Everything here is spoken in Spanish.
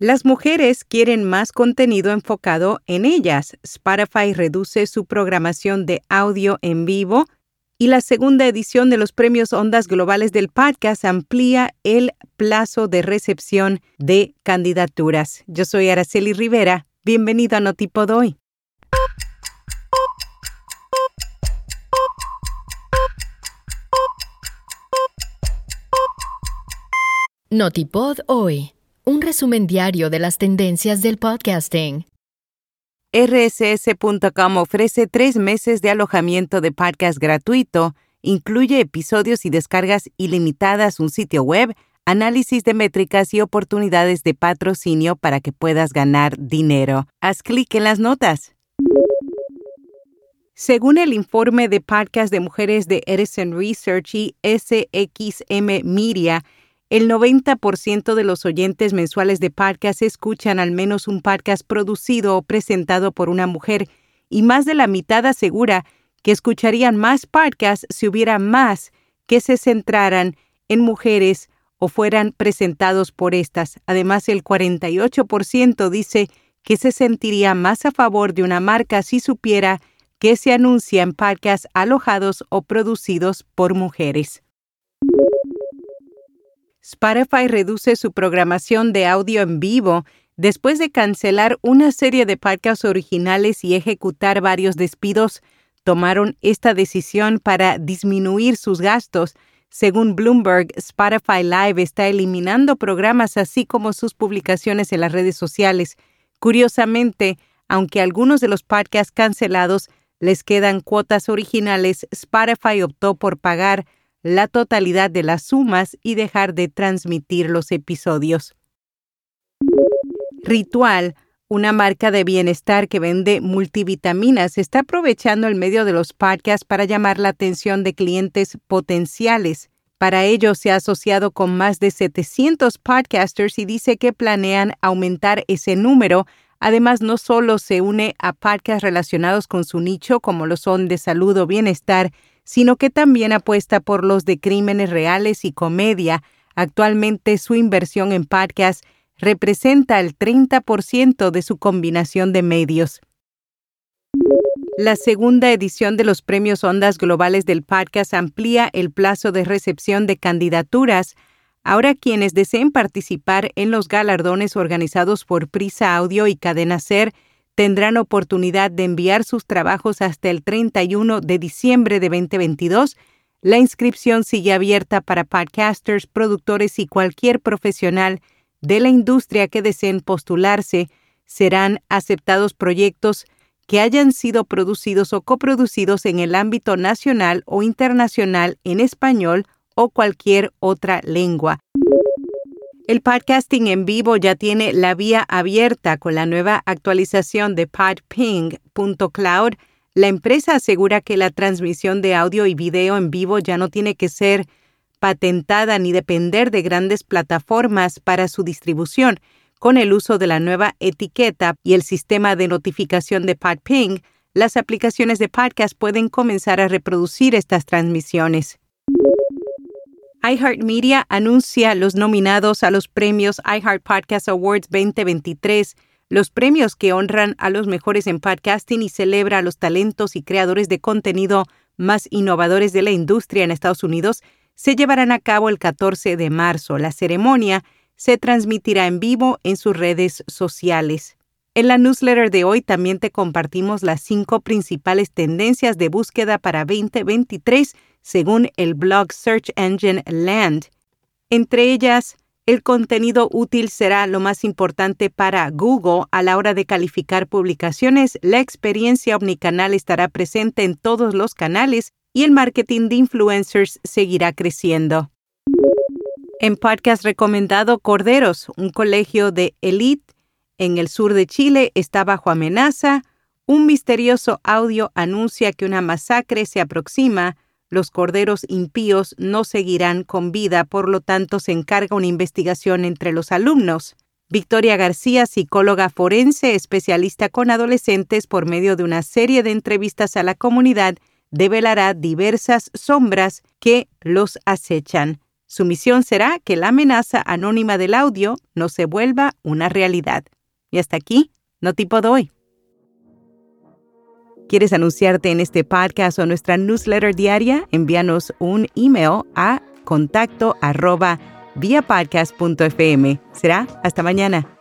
Las mujeres quieren más contenido enfocado en ellas. Spotify reduce su programación de audio en vivo y la segunda edición de los premios Ondas Globales del podcast amplía el plazo de recepción de candidaturas. Yo soy Araceli Rivera. Bienvenido a Notipod hoy. Notipod hoy un resumen diario de las tendencias del podcasting. RSS.com ofrece tres meses de alojamiento de podcast gratuito, incluye episodios y descargas ilimitadas, un sitio web, análisis de métricas y oportunidades de patrocinio para que puedas ganar dinero. Haz clic en las notas. Según el informe de podcast de mujeres de Edison Research y SXM Media, el 90% de los oyentes mensuales de podcast escuchan al menos un podcast producido o presentado por una mujer y más de la mitad asegura que escucharían más podcasts si hubiera más que se centraran en mujeres o fueran presentados por estas. Además, el 48% dice que se sentiría más a favor de una marca si supiera que se anuncian podcasts alojados o producidos por mujeres. Spotify reduce su programación de audio en vivo después de cancelar una serie de podcasts originales y ejecutar varios despidos. Tomaron esta decisión para disminuir sus gastos. Según Bloomberg, Spotify Live está eliminando programas así como sus publicaciones en las redes sociales. Curiosamente, aunque algunos de los podcasts cancelados les quedan cuotas originales, Spotify optó por pagar la totalidad de las sumas y dejar de transmitir los episodios. Ritual, una marca de bienestar que vende multivitaminas, está aprovechando el medio de los podcasts para llamar la atención de clientes potenciales. Para ello se ha asociado con más de 700 podcasters y dice que planean aumentar ese número. Además, no solo se une a podcasts relacionados con su nicho, como lo son de salud o bienestar, sino que también apuesta por los de crímenes reales y comedia. Actualmente su inversión en podcast representa el 30% de su combinación de medios. La segunda edición de los premios Ondas Globales del podcast amplía el plazo de recepción de candidaturas. Ahora quienes deseen participar en los galardones organizados por Prisa Audio y Cadena Ser tendrán oportunidad de enviar sus trabajos hasta el 31 de diciembre de 2022. La inscripción sigue abierta para podcasters, productores y cualquier profesional de la industria que deseen postularse. Serán aceptados proyectos que hayan sido producidos o coproducidos en el ámbito nacional o internacional en español o cualquier otra lengua. El podcasting en vivo ya tiene la vía abierta con la nueva actualización de podping.cloud. La empresa asegura que la transmisión de audio y video en vivo ya no tiene que ser patentada ni depender de grandes plataformas para su distribución. Con el uso de la nueva etiqueta y el sistema de notificación de Podping, las aplicaciones de podcast pueden comenzar a reproducir estas transmisiones iHeartMedia anuncia los nominados a los premios iHeart Podcast Awards 2023, los premios que honran a los mejores en podcasting y celebra a los talentos y creadores de contenido más innovadores de la industria en Estados Unidos, se llevarán a cabo el 14 de marzo. La ceremonia se transmitirá en vivo en sus redes sociales. En la newsletter de hoy también te compartimos las cinco principales tendencias de búsqueda para 2023 según el blog Search Engine Land. Entre ellas, el contenido útil será lo más importante para Google a la hora de calificar publicaciones, la experiencia omnicanal estará presente en todos los canales y el marketing de influencers seguirá creciendo. En podcast recomendado Corderos, un colegio de élite en el sur de Chile está bajo amenaza. Un misterioso audio anuncia que una masacre se aproxima los corderos impíos no seguirán con vida, por lo tanto se encarga una investigación entre los alumnos. Victoria García, psicóloga forense, especialista con adolescentes, por medio de una serie de entrevistas a la comunidad, develará diversas sombras que los acechan. Su misión será que la amenaza anónima del audio no se vuelva una realidad. Y hasta aquí, no tipo doy. ¿Quieres anunciarte en este podcast o nuestra newsletter diaria? Envíanos un email a contacto arroba viapodcast.fm. Será hasta mañana.